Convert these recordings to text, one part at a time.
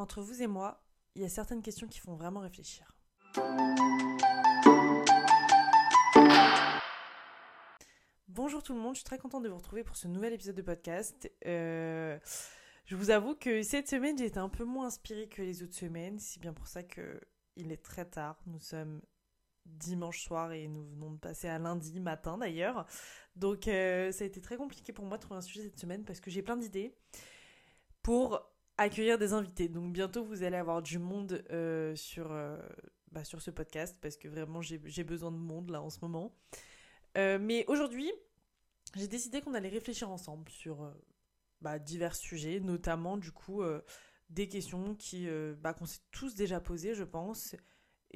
Entre vous et moi, il y a certaines questions qui font vraiment réfléchir. Bonjour tout le monde, je suis très contente de vous retrouver pour ce nouvel épisode de podcast. Euh, je vous avoue que cette semaine j'ai été un peu moins inspirée que les autres semaines, c'est bien pour ça que il est très tard. Nous sommes dimanche soir et nous venons de passer à lundi matin d'ailleurs. Donc euh, ça a été très compliqué pour moi de trouver un sujet cette semaine parce que j'ai plein d'idées pour accueillir des invités. Donc bientôt vous allez avoir du monde euh, sur, euh, bah, sur ce podcast parce que vraiment j'ai besoin de monde là en ce moment. mais aujourd'hui j'ai décidé qu'on allait réfléchir ensemble sur bah, divers sujets, notamment du coup des questions qui bah, qu'on s'est tous déjà posées je pense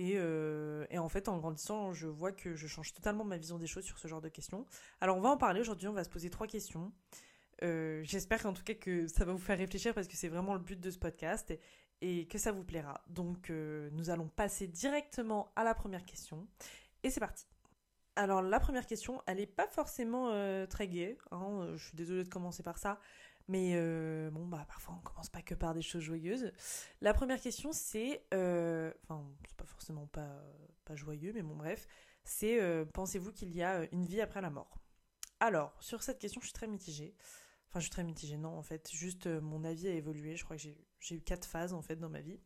euh, et, en fait, en grandissant, je vois que je change totalement ma vision des choses sur ce genre de questions. Alors, on va en parler aujourd'hui. On va se poser trois questions. Euh, j'espère qu'en tout cas que ça va vous faire réfléchir parce que c'est vraiment le but de ce podcast et, que ça vous plaira. Donc, euh, nous allons passer directement à la première question. Et c'est parti. Alors, la première question, elle n'est pas forcément très gaie. Hein. je suis désolée de commencer par ça. Mais euh, bon, bah parfois on commence pas que par des choses joyeuses. La première question, c'est. Euh, enfin, c'est pas forcément pas, pas joyeux, mais bon, bref. C'est euh, pensez-vous qu'il y a une vie après la mort? Alors, sur cette question, je suis très mitigée. Enfin, je suis très mitigée, non, en fait. Juste, mon avis a évolué. Je crois que j'ai eu quatre phases, en fait, dans ma vie.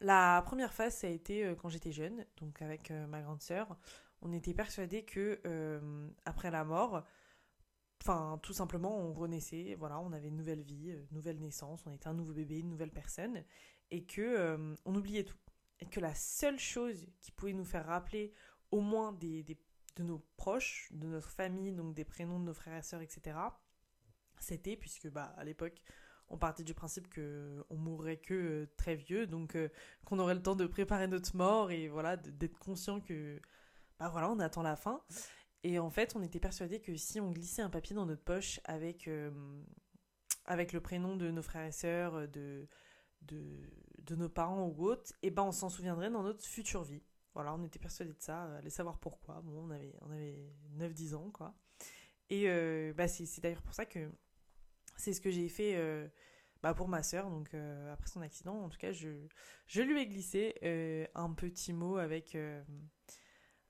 La première phase, ça a été quand j'étais jeune, donc avec ma grande sœur. On était persuadés que après la mort, Enfin, tout simplement, on renaissait, voilà, on avait une nouvelle vie, une euh, nouvelle naissance, on était un nouveau bébé, une nouvelle personne, et que euh, on oubliait tout. Et que la seule chose qui pouvait nous faire rappeler au moins des, de nos proches, de notre famille, donc des prénoms de nos frères et sœurs, etc., c'était, puisque bah, à l'époque, on partait du principe que on mourrait que euh, très vieux, donc qu'on aurait le temps de préparer notre mort et voilà, d'être conscient que bah voilà, on attend la fin. Et en fait, on était persuadé que si on glissait un papier dans notre poche avec, euh, avec le prénom de nos frères et sœurs, euh, de, de, nos parents ou autres, et eh ben on s'en souviendrait dans notre future vie. Voilà, on était persuadé de ça, allez savoir pourquoi. Bon, on avait, on avait 9-10 ans, quoi. Et euh, bah c'est d'ailleurs pour ça que c'est ce que j'ai fait bah pour ma sœur. Donc après son accident, en tout cas, je, je lui ai glissé un petit mot avec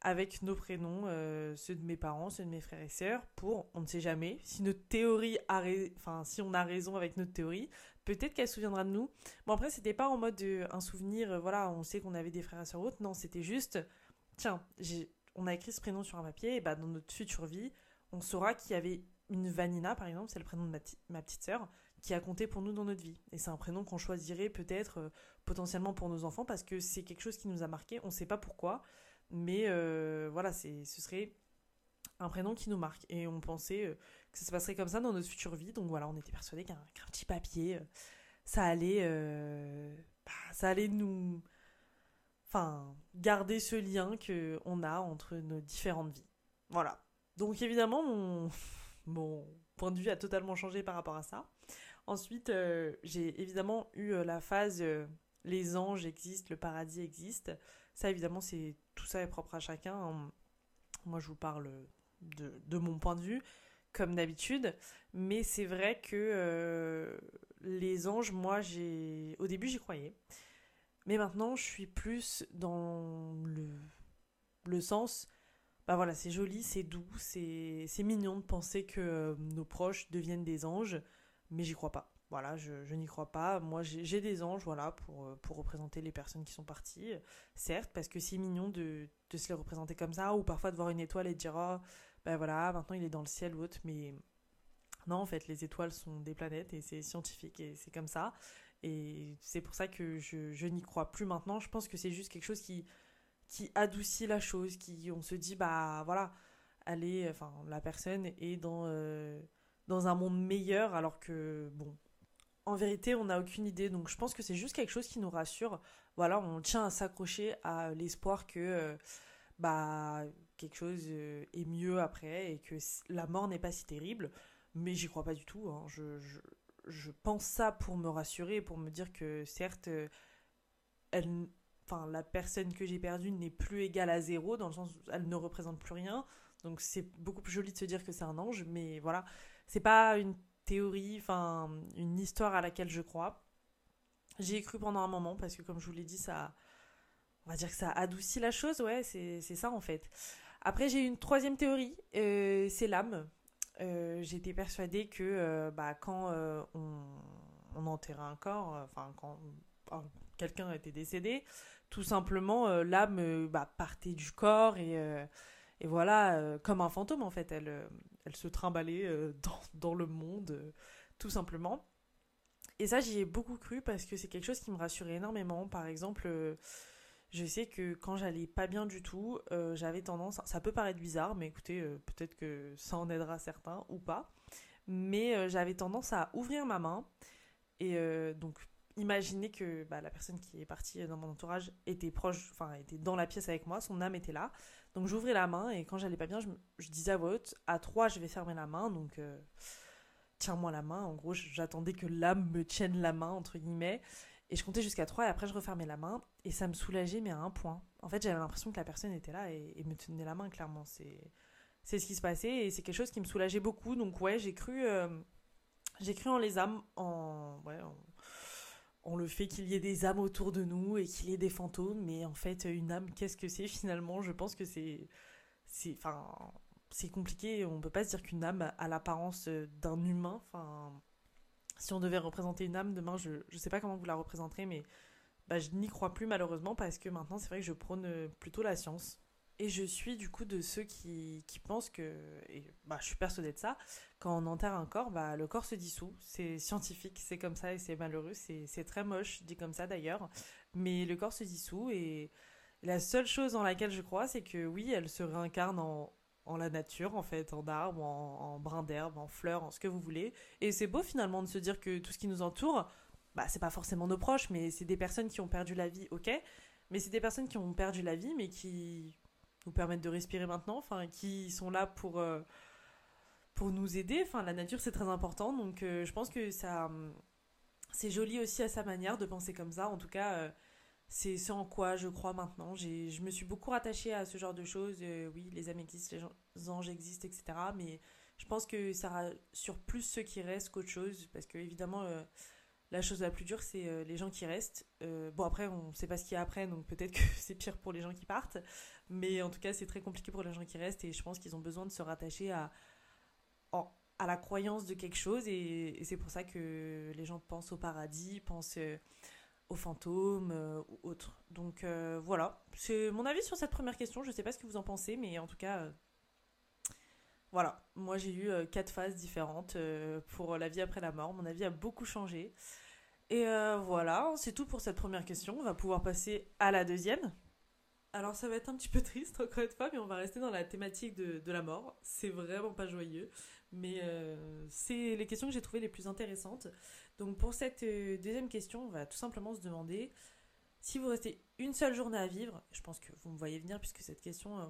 avec nos prénoms, euh, ceux de mes parents, ceux de mes frères et sœurs, pour, on ne sait jamais, si notre théorie a enfin, si on a raison avec notre théorie, peut-être qu'elle se souviendra de nous. Bon, après, c'était pas en mode un souvenir, euh, voilà, on sait qu'on avait des frères et sœurs autres, non, c'était juste, tiens, on a écrit ce prénom sur un papier, et bah, dans notre future vie, on saura qu'il y avait une Vanina, par exemple, c'est le prénom de ma, petite sœur, qui a compté pour nous dans notre vie. Et c'est un prénom qu'on choisirait peut-être euh, potentiellement pour nos enfants parce que c'est quelque chose qui nous a marqué, on ne sait pas pourquoi. Mais euh, voilà, c'est, ce serait un prénom qui nous marque. Et on pensait euh, que ça se passerait comme ça dans notre future vie. Donc voilà, on était persuadés qu'un, petit papier, ça allait, bah, ça allait nous, enfin, garder ce lien que on a entre nos différentes vies. Voilà. Donc évidemment, mon, mon point de vue a totalement changé par rapport à ça. Ensuite, j'ai évidemment eu la phase les anges existent, le paradis existe. Ça, évidemment, c'est tout ça est propre à chacun. Moi, je vous parle de, mon point de vue, comme d'habitude. Mais c'est vrai que euh, les anges, moi, j'ai au début, j'y croyais. Mais maintenant, je suis plus dans le, le sens, bah voilà, c'est joli, c'est doux, c'est mignon de penser que euh, nos proches deviennent des anges, mais j'y crois pas. Voilà, je, n'y crois pas. Moi, j'ai des anges, voilà, pour, euh, pour représenter les personnes qui sont parties. Certes, parce que c'est mignon de, se les représenter comme ça, ou parfois de voir une étoile et de dire, oh, ben voilà, maintenant il est dans le ciel ou autre, mais non, en fait, les étoiles sont des planètes et c'est scientifique et c'est comme ça. Et c'est pour ça que je, n'y crois plus maintenant. Je pense que c'est juste quelque chose qui, qui adoucit la chose, qui, on se dit, bah voilà, allez, enfin, la personne est dans, euh, dans un monde meilleur, alors que, bon, en vérité, on n'a aucune idée. Donc, je pense que c'est juste quelque chose qui nous rassure. Voilà, on tient à s'accrocher à l'espoir que euh, bah, quelque chose euh, est mieux après et que la mort n'est pas si terrible. Mais j'y crois pas du tout. Hein. Je, je, pense ça pour me rassurer, pour me dire que certes, elle, enfin, la personne que j'ai perdue n'est plus égale à zéro, dans le sens où elle ne représente plus rien. Donc, c'est beaucoup plus joli de se dire que c'est un ange. Mais voilà, c'est pas une théorie, enfin une histoire à laquelle je crois. J'y ai cru pendant un moment parce que, comme je vous l'ai dit, ça. On va dire que ça adoucit la chose, ouais, c'est ça en fait. Après, j'ai une troisième théorie, euh, c'est l'âme. Euh, J'étais persuadée que euh, bah, quand on, on, enterrait un corps, enfin, quand quelqu'un était décédé, tout simplement, l'âme bah, partait du corps et, et voilà, comme un fantôme en fait, elle, se trimballait dans, le monde, tout simplement. Et ça, j'y ai beaucoup cru parce que c'est quelque chose qui me rassurait énormément. Par exemple, je sais que quand j'allais pas bien du tout, euh, j'avais tendance, ça peut paraître bizarre, mais écoutez, euh, peut-être que ça en aidera certains ou pas, mais euh, j'avais tendance à ouvrir ma main et donc imaginer que bah, la personne qui est partie dans mon entourage était proche, enfin était dans la pièce avec moi, son âme était là, donc j'ouvrais la main et quand j'allais pas bien, je, disais à voix haute, à trois je vais fermer la main, donc tiens-moi la main, en gros j'attendais que l'âme me tienne la main entre guillemets. Et je comptais jusqu'à 3 et après je refermais la main et ça me soulageait mais à un point. En fait j'avais l'impression que la personne était là et, me tenait la main clairement. C'est, c'est ce qui se passait et c'est quelque chose qui me soulageait beaucoup. Donc ouais j'ai cru, euh, j'ai cru en les âmes, en, ouais, en, le fait qu'il y ait des âmes autour de nous et qu'il y ait des fantômes. Mais en fait une âme qu'est-ce que c'est finalement? Je pense que c'est... c'est enfin, c'est compliqué, on peut pas se dire qu'une âme a l'apparence d'un humain. Si on devait représenter une âme demain, je ne sais pas comment vous la représenterez, mais bah, je n'y crois plus malheureusement parce que maintenant c'est vrai que je prône euh, plutôt la science. Et je suis du coup de ceux qui, qui pensent que, et bah, je suis persuadée de ça, quand on enterre un corps, bah, le corps se dissout. C'est scientifique, c'est comme ça et c'est malheureux, c'est très moche, dit comme ça d'ailleurs. Mais le corps se dissout et la seule chose en laquelle je crois, c'est que oui, elle se réincarne en, en la nature, en fait, en arbre, en, en brin d'herbe, en fleurs, en ce que vous voulez. Et c'est beau finalement de se dire que tout ce qui nous entoure, bah, c'est pas forcément nos proches, mais c'est des personnes qui ont perdu la vie, ok? Mais c'est des personnes qui ont perdu la vie, mais qui nous permettent de respirer maintenant, enfin, qui sont là pour, euh, pour nous aider. Enfin, la nature, c'est très important, donc euh, je pense que ça. C'est joli aussi à sa manière de penser comme ça. En tout cas, euh, c'est ce en quoi je crois maintenant. Je me suis beaucoup rattachée à ce genre de choses. Oui, les âmes existent, les anges existent, etc. Mais je pense que ça rassure plus ceux qui restent qu'autre chose. Parce que, évidemment, la chose la plus dure, c'est euh, les gens qui restent. bon, après, on ne sait pas ce qu'il y a après, donc peut-être que c'est pire pour les gens qui partent. Mais en tout cas, c'est très compliqué pour les gens qui restent. Et je pense qu'ils ont besoin de se rattacher à, la croyance de quelque chose. Et, c'est pour ça que les gens pensent au paradis, pensent aux fantômes euh, ou autres. Donc euh, voilà, c'est mon avis sur cette première question. Je sais pas ce que vous en pensez, mais en tout cas, euh, voilà. Moi j'ai eu quatre phases différentes pour la vie après la mort. Mon avis a beaucoup changé. Et voilà, c'est tout pour cette première question. On va pouvoir passer à la deuxième. Alors ça va être un petit peu triste encore une fois, mais on va rester dans la thématique de, de la mort. C'est vraiment pas joyeux, mais c'est les questions que j'ai trouvées les plus intéressantes. Donc pour cette euh, deuxième question, on va tout simplement se demander si vous restez une seule journée à vivre, je pense que vous me voyez venir puisque cette question, euh,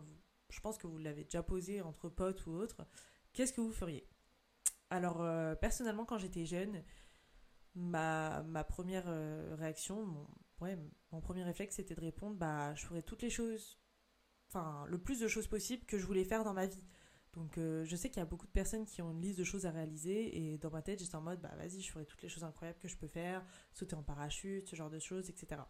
je pense que vous l'avez déjà posée entre potes ou autres, qu'est-ce que vous feriez? Alors euh, personnellement quand j'étais jeune, ma, ma première réaction, mon, mon premier réflexe c'était de répondre bah je ferais toutes les choses, enfin le plus de choses possibles que je voulais faire dans ma vie. Donc euh, je sais qu'il y a beaucoup de personnes qui ont une liste de choses à réaliser et dans ma tête j'étais en mode bah vas-y je ferai toutes les choses incroyables que je peux faire, sauter en parachute, ce genre de choses, etc.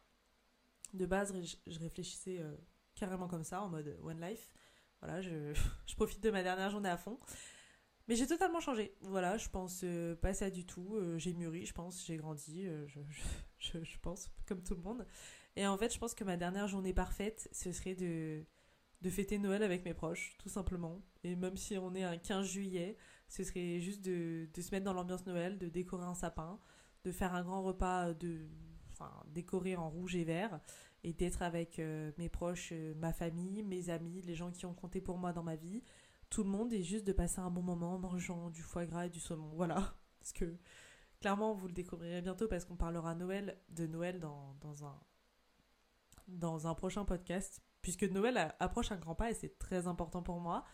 De base je, réfléchissais euh, carrément comme ça en mode one life. Voilà, je, je, profite de ma dernière journée à fond. Mais j'ai totalement changé. Voilà, je pense euh, pas ça du tout. j'ai mûri, je pense, j'ai grandi, je, je, je pense, comme tout le monde. Et en fait, je pense que ma dernière journée parfaite, ce serait de de fêter Noël avec mes proches, tout simplement. Et même si on est un 15 juillet, ce serait juste de, se mettre dans l'ambiance Noël, de décorer un sapin, de faire un grand repas, de, enfin, décorer en rouge et vert, et d'être avec euh, mes proches, euh, ma famille, mes amis, les gens qui ont compté pour moi dans ma vie, tout le monde, et juste de passer un bon moment en mangeant du foie gras et du saumon. Voilà. Parce que clairement, vous le découvrirez bientôt parce qu'on parlera Noël, de Noël dans, un, prochain podcast puisque Noël approche un grand pas et c'est très important pour moi.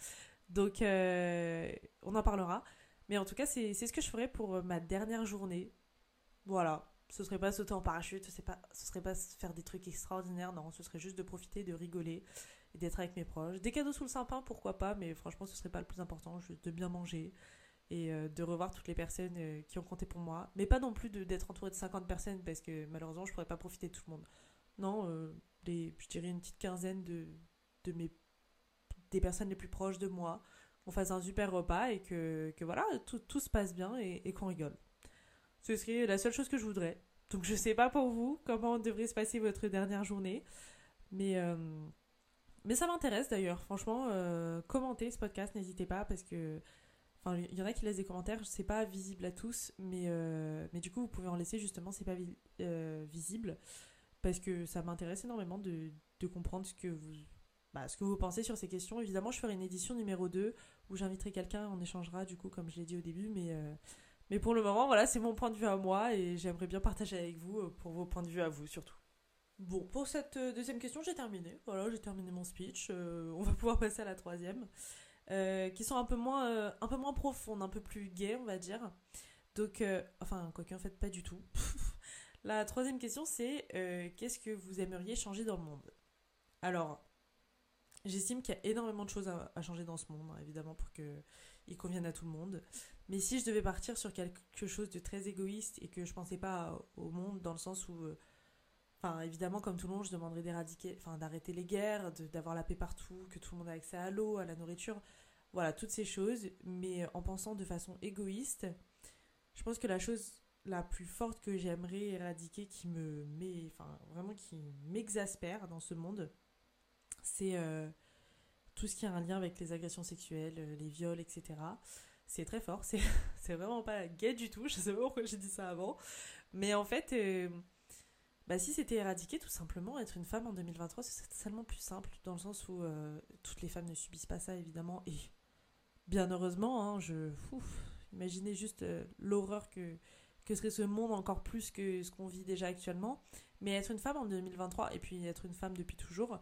Donc, euh, on en parlera. Mais en tout cas, c'est ce que je ferais pour euh, ma dernière journée. Voilà. Ce serait pas sauter en parachute, ce serait pas, serait pas faire des trucs extraordinaires, non. Ce serait juste de profiter, de rigoler et d'être avec mes proches. Des cadeaux sous le sapin, pourquoi pas, mais franchement, ce serait pas le plus important. De bien manger et de revoir toutes les personnes qui ont compté pour moi. Mais pas non plus d'être entouré de 50 personnes parce que malheureusement je pourrais pas profiter de tout le monde. Non, les, je dirais une petite quinzaine de, de mes, des personnes les plus proches de moi, qu'on fasse un super repas et que, que voilà, tout, tout, se passe bien et, qu'on rigole. Ce serait la seule chose que je voudrais. Donc je sais pas pour vous comment devrait se passer votre dernière journée, mais, euh, mais ça m'intéresse d'ailleurs. Franchement, euh, commentez ce podcast, n'hésitez pas parce que Enfin, il y en a qui laissent des commentaires, c'est pas visible à tous, mais, euh, mais du coup, vous pouvez en laisser justement, c'est pas visible, parce que ça m'intéresse énormément de, comprendre ce que, vous, bah, ce que vous pensez sur ces questions. Évidemment, je ferai une édition numéro 2 où j'inviterai quelqu'un, on échangera, du coup, comme je l'ai dit au début, mais, pour le moment, voilà, c'est mon point de vue à moi et j'aimerais bien partager avec vous euh, pour vos points de vue à vous surtout. Bon, pour cette euh, deuxième question, j'ai terminé. Voilà, j'ai terminé mon speech. Euh, on va pouvoir passer à la troisième, qui sont un peu moins, un peu moins profondes, un peu plus gay, on va dire. Donc, enfin, quoique en fait pas du tout. la troisième question, c'est qu'est-ce que vous aimeriez changer dans le monde? Alors, j'estime qu'il y a énormément de choses à, changer dans ce monde, hein, évidemment, pour que il convienne à tout le monde. Mais si je devais partir sur quelque chose de très égoïste et que je pensais pas au monde dans le sens où, euh, enfin évidemment comme tout le monde, je demanderais d'éradiquer, enfin d'arrêter les guerres, d'avoir la paix partout, que tout le monde ait accès à l'eau, à la nourriture, voilà toutes ces choses. Mais en pensant de façon égoïste, je pense que la chose la plus forte que j'aimerais éradiquer, qui me met, enfin vraiment qui m'exaspère dans ce monde, c'est euh, tout ce qui a un lien avec les agressions sexuelles, euh, les viols, etc. C'est très fort, c'est vraiment pas gay du tout, je sais pas pourquoi j'ai dit ça avant. Mais en fait, euh, bah si c'était éradiqué, tout simplement, être une femme en 2023, ce serait tellement plus simple, dans le sens où euh, toutes les femmes ne subissent pas ça, évidemment, et bien heureusement, hein, je... imaginez juste l'horreur que, que serait ce monde encore plus que ce qu'on vit déjà actuellement. Mais être une femme en 2023, et puis être une femme depuis toujours,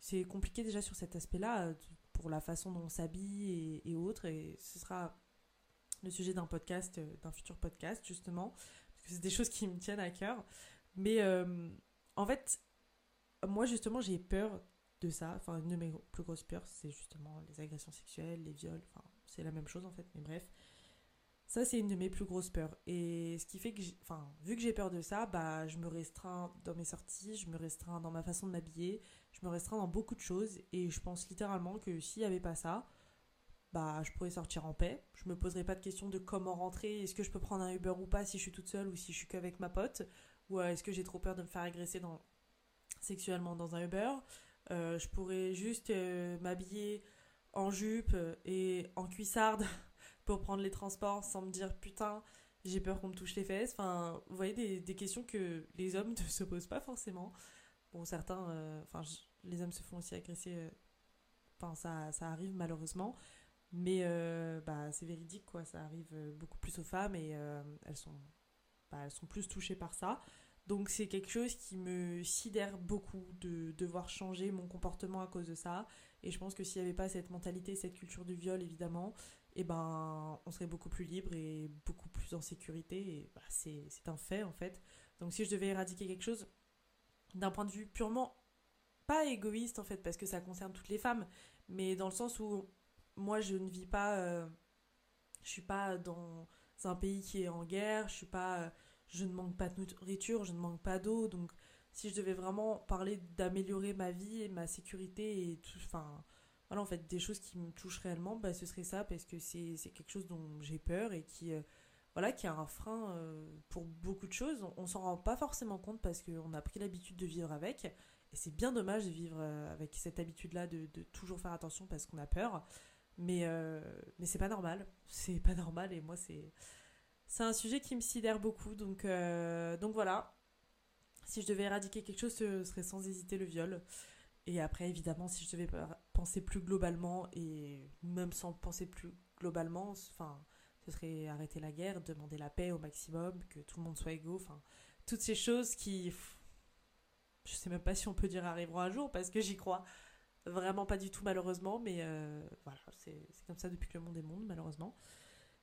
c'est compliqué déjà sur cet aspect-là, euh, pour la façon dont on s'habille et, autres. Et ce sera le sujet d'un podcast, euh, d'un futur podcast, justement, parce que c'est des choses qui me tiennent à cœur. Mais euh, en fait, moi, justement, j'ai peur de ça. Enfin, une de mes plus grosses peurs, c'est justement les agressions sexuelles, les viols. Enfin, c'est la même chose, en fait, mais bref. Ça, c'est une de mes plus grosses peurs. Et ce qui fait que, enfin, vu que j'ai peur de ça, bah, je me restreins dans mes sorties, je me restreins dans ma façon de m'habiller, je me restreins dans beaucoup de choses. Et je pense littéralement que s'il n'y avait pas ça, bah, je pourrais sortir en paix. Je me poserais pas de questions de comment rentrer, est-ce que je peux prendre un Uber ou pas si je suis toute seule ou si je suis qu'avec ma pote, ou euh, est-ce que j'ai trop peur de me faire agresser sexuellement dans un Uber. Euh, je pourrais juste euh, m'habiller en jupe et en cuissarde pour prendre les transports sans me dire putain, j'ai peur qu'on me touche les fesses. Enfin, vous voyez des, questions que les hommes ne se posent pas forcément. Bon, certains, enfin, les hommes se font aussi agresser. Enfin, ça, ça arrive malheureusement. Mais bah, c'est véridique, quoi. Ça arrive beaucoup plus aux femmes et elles, sont, bah, elles sont plus touchées par ça. Donc c'est quelque chose qui me sidère beaucoup de devoir changer mon comportement à cause de ça. Et je pense que s'il n'y avait pas cette mentalité, cette culture du viol, évidemment, et eh ben, on serait beaucoup plus libre et beaucoup plus en sécurité. Bah, c'est un fait, en fait. Donc, si je devais éradiquer quelque chose, d'un point de vue purement pas égoïste, en fait, parce que ça concerne toutes les femmes, mais dans le sens où moi, je ne vis pas. Euh, je suis pas dans un pays qui est en guerre, je suis pas. Je ne manque pas de nourriture, je ne manque pas d'eau. Donc, si je devais vraiment parler d'améliorer ma vie et ma sécurité et. Enfin voilà, en fait, des choses qui me touchent réellement, bah, ce serait ça, parce que c'est quelque chose dont j'ai peur et qui, euh, voilà, qui a un frein euh, pour beaucoup de choses. On, s'en rend pas forcément compte parce qu'on a pris l'habitude de vivre avec. Et c'est bien dommage de vivre euh, avec cette habitude-là de, toujours faire attention parce qu'on a peur. Mais, mais c'est pas normal. C'est pas normal et moi, c'est. C'est un sujet qui me sidère beaucoup, donc, donc voilà. Si je devais éradiquer quelque chose, ce serait sans hésiter le viol. Et après, évidemment, si je devais penser plus globalement, et même sans penser plus globalement, enfin, ce serait arrêter la guerre, demander la paix au maximum, que tout le monde soit égaux, enfin, toutes ces choses qui, je sais même pas si on peut dire arriveront un jour, parce que j'y crois vraiment pas du tout malheureusement, mais euh, voilà, c'est comme ça depuis que le monde est monde, malheureusement.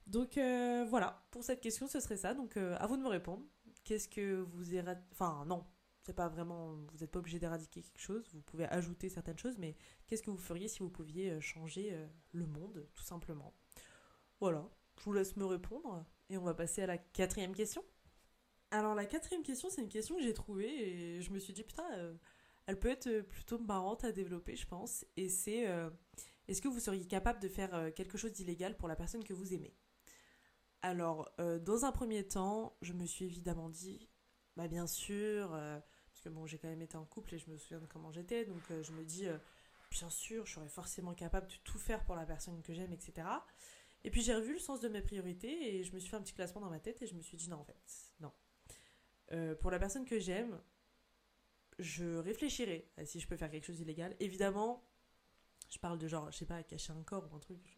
Donc euh, voilà, pour cette question, ce serait ça. Donc euh, à vous de me répondre. Qu'est-ce que vous... Enfin non, c'est pas vraiment, vous n'êtes pas obligé d'éradiquer quelque chose, vous pouvez ajouter certaines choses, mais qu'est-ce que vous feriez si vous pouviez euh, changer le monde, tout simplement? Voilà, je vous laisse me répondre et on va passer à la quatrième question. Alors la quatrième question, c'est une question que j'ai trouvée et je me suis dit putain, elle peut être plutôt marrante à développer, je pense. Et c'est est-ce que vous seriez capable de faire quelque chose d'illégal pour la personne que vous aimez? Alors dans un premier temps, je me suis évidemment dit, bah bien sûr, parce que bon j'ai quand même été en couple et je me souviens de comment j'étais, donc je me dis bien sûr, je serais forcément capable de tout faire pour la personne que j'aime, etc. Et puis j'ai revu le sens de mes priorités et je me suis fait un petit classement dans ma tête et je me suis dit non en fait, non. Euh, pour la personne que j'aime, je réfléchirai si je peux faire quelque chose d'illégal. Évidemment, je parle de genre, je sais pas, cacher un corps ou un truc,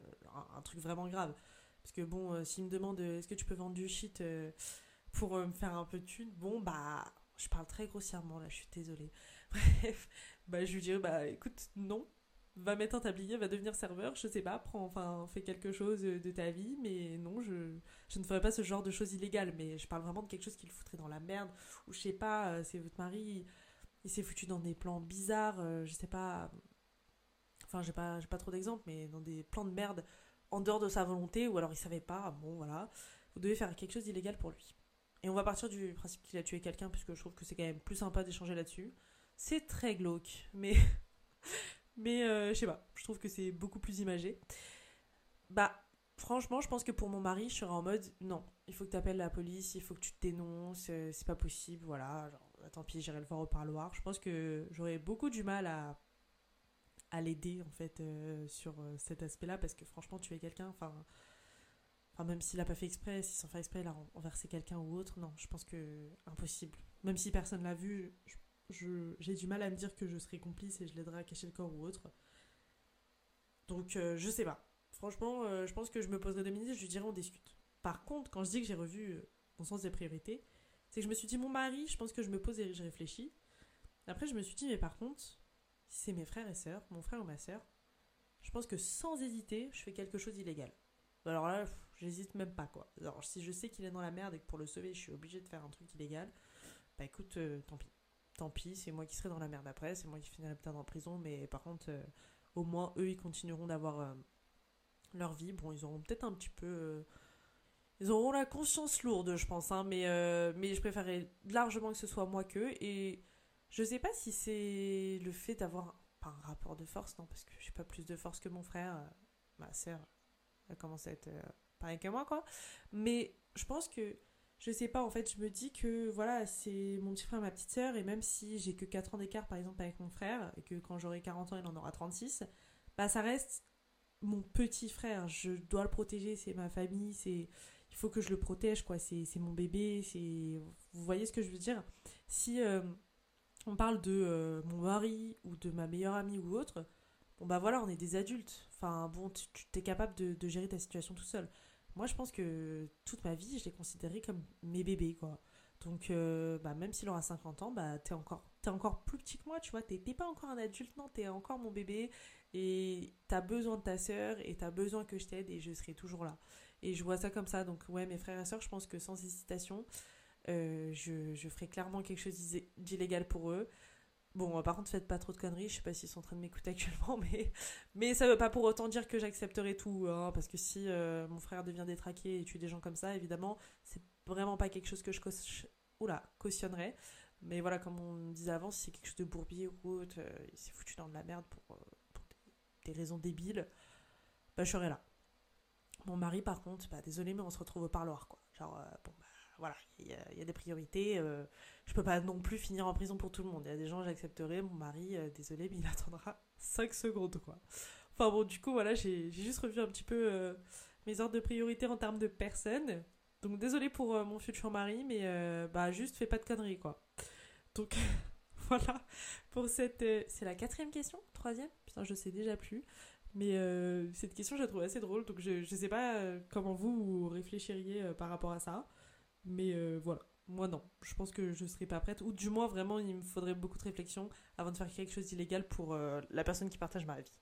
un, truc vraiment grave. Parce que bon, euh, s'il me demande euh, est-ce que tu peux vendre du shit pour me faire un peu de thune, bon bah, je parle très grossièrement là, je suis désolée. Bref, bah je lui dirais bah écoute, non, va mettre un tablier, va devenir serveur, je sais pas, prends, enfin, fais quelque chose de ta vie, mais non, je, je ne ferai pas ce genre de choses illégales, mais je parle vraiment de quelque chose qui le foutrait dans la merde, ou je sais pas, euh, c'est votre mari, il s'est foutu dans des plans bizarres, euh, je sais pas, enfin, j'ai pas, pas trop d'exemples, mais dans des plans de merde en dehors de sa volonté, ou alors il savait pas, bon voilà, vous devez faire quelque chose d'illégal pour lui. Et on va partir du principe qu'il a tué quelqu'un, puisque je trouve que c'est quand même plus sympa d'échanger là-dessus. C'est très glauque, mais Mais euh, je sais pas, je trouve que c'est beaucoup plus imagé. Bah, franchement, je pense que pour mon mari, je serais en mode non, il faut que tu appelles la police, il faut que tu te dénonces, euh, c'est pas possible, voilà. Tant pis, j'irai le voir au parloir. Je pense que j'aurais beaucoup du mal à, à l'aider, en fait, euh, sur cet aspect-là, parce que franchement, tu es quelqu'un, enfin. Enfin, même s'il a pas fait exprès, s'il s'en fait exprès, là, renverser quelqu'un ou autre, non, je pense que impossible. Même si personne l'a vu, j'ai du mal à me dire que je serai complice et je l'aiderai à cacher le corps ou autre. Donc, euh, je sais pas. Franchement, euh, je pense que je me poserai deux minutes je lui dirai on discute. Par contre, quand je dis que j'ai revu euh, mon sens des priorités, c'est que je me suis dit mon mari, je pense que je me pose et je réfléchis. Après, je me suis dit, mais par contre, si c'est mes frères et sœurs, mon frère ou ma sœur, je pense que sans hésiter, je fais quelque chose d'illégal. Alors là, j'hésite même pas quoi. Alors si je sais qu'il est dans la merde et que pour le sauver, je suis obligée de faire un truc illégal, bah écoute, tant pis tant pis, c'est moi qui serai dans la merde après, c'est moi qui finirai peut-être en prison, mais par contre, euh, au moins, eux, ils continueront d'avoir euh, leur vie. Bon, ils auront peut-être un petit peu... Euh, ils auront la conscience lourde, je pense, hein, mais, mais je préférerais largement que ce soit moi qu'eux, et je sais pas si c'est le fait d'avoir un rapport de force, non, parce que j'ai pas plus de force que mon frère, ma sœur, elle commence à être pareil que moi, quoi, mais je pense que je sais pas, en fait, je me dis que voilà, c'est mon petit frère ma petite sœur, et même si j'ai que 4 ans d'écart par exemple avec mon frère, et que quand j'aurai 40 ans, il en aura 36, bah ça reste mon petit frère, je dois le protéger, c'est ma famille, c'est il faut que je le protège, quoi, c'est mon bébé, c'est. Vous voyez ce que je veux dire? Si euh, on parle de euh, mon mari ou de ma meilleure amie ou autre, bon bah voilà, on est des adultes. Enfin bon, tu, es capable de, de gérer ta situation tout seul. Moi, je pense que toute ma vie, je l'ai considéré comme mes bébés, quoi. Donc, euh, bah, même s'il aura 50 ans, bah, t'es encore, es encore plus petit que moi, tu vois. T'es pas encore un adulte, non, t'es encore mon bébé. Et t'as besoin de ta sœur et t'as besoin que je t'aide et je serai toujours là. Et je vois ça comme ça. Donc, ouais, mes frères et sœurs, je pense que sans hésitation, euh, je, ferai clairement quelque chose d'illégal pour eux. Bon, euh, par contre, faites pas trop de conneries. Je sais pas s'ils sont en train de m'écouter actuellement, mais, mais ça veut pas pour autant dire que j'accepterai tout. Hein, parce que si euh, mon frère devient détraqué et tue des gens comme ça, évidemment, c'est vraiment pas quelque chose que je cautionnerais. Mais voilà, comme on disait avant, si c'est quelque chose de bourbier ou autre, il s'est foutu dans de la merde pour, des, raisons débiles, bah je serai là. Mon mari, par contre, bah désolé, mais on se retrouve au parloir, quoi. Genre, bon, bah voilà, il y, a des priorités. Euh, je peux pas non plus finir en prison pour tout le monde. Il y a des gens, j'accepterai. Mon mari, euh, désolé, mais il attendra 5 secondes, quoi. Enfin bon, du coup, voilà, j'ai juste revu un petit peu euh, mes ordres de priorité en termes de personnes. Donc désolé pour mon futur mari, mais bah juste fais pas de conneries, quoi. Donc voilà pour cette... c'est la quatrième question? Troisième? Putain, je sais déjà plus. Mais cette question, je la trouve assez drôle, donc je, je sais pas comment vous réfléchiriez par rapport à ça. Mais euh, voilà, moi non. Je pense que je serais pas prête. Ou du moins, vraiment, il me faudrait beaucoup de réflexion avant de faire quelque chose d'illégal pour euh, la personne qui partage ma vie.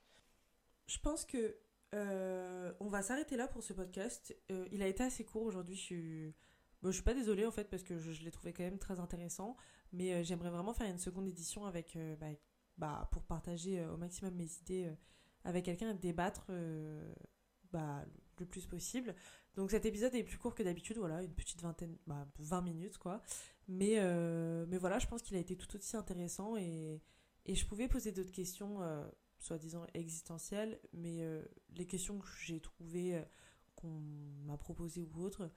Je pense que euh, on va s'arrêter là pour ce podcast. il a été assez court aujourd'hui. Je suis... je suis pas désolée en fait parce que je, l'ai trouvé quand même très intéressant. Mais j'aimerais vraiment faire une seconde édition avec, bah, bah, pour partager au maximum mes idées avec quelqu'un et débattre bah, le plus possible. Donc cet épisode est plus court que d'habitude, voilà, une petite vingtaine, bah, 20 minutes quoi. Mais, euh, mais voilà, je pense qu'il a été tout aussi intéressant et, je pouvais poser d'autres questions, euh, soi-disant existentielles, mais euh, les questions que j'ai trouvées, qu'on m'a proposées ou autres,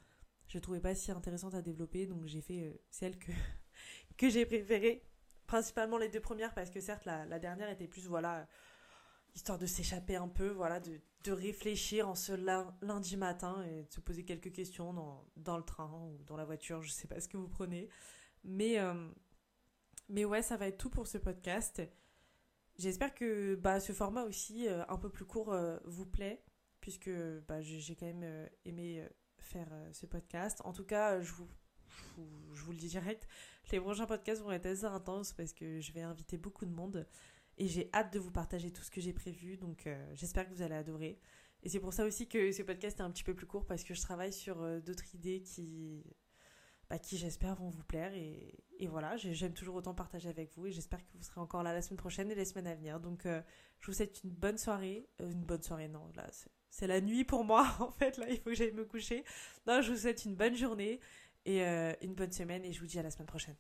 je ne trouvais pas si intéressantes à développer, donc j'ai fait celles que, j'ai préférées. Principalement les deux premières, parce que certes, la dernière était plus, voilà, histoire de s'échapper un peu, voilà, de, de, réfléchir en ce lundi matin et de se poser quelques questions dans, dans, le train ou dans la voiture, je sais pas ce que vous prenez. Mais, euh, mais ouais, ça va être tout pour ce podcast. J'espère que bah, ce format aussi, euh, un peu plus court, euh, vous plaît, puisque bah, j'ai quand même aimé faire ce podcast. En tout cas, je vous, je vous, je vous le dis direct, les prochains podcasts vont être assez intenses parce que je vais inviter beaucoup de monde. Et j'ai hâte de vous partager tout ce que j'ai prévu, donc euh, j'espère que vous allez adorer. Et c'est pour ça aussi que ce podcast est un petit peu plus court, parce que je travaille sur euh, d'autres idées qui, bah, qui j'espère vont vous plaire. Et, voilà, j'aime toujours autant partager avec vous, et j'espère que vous serez encore là la semaine prochaine et les semaines à venir. Donc euh, je vous souhaite une bonne soirée. une bonne soirée, non, là, c'est la nuit pour moi, en fait, là, il faut que j'aille me coucher. Non, je vous souhaite une bonne journée et une bonne semaine, et je vous dis à la semaine prochaine.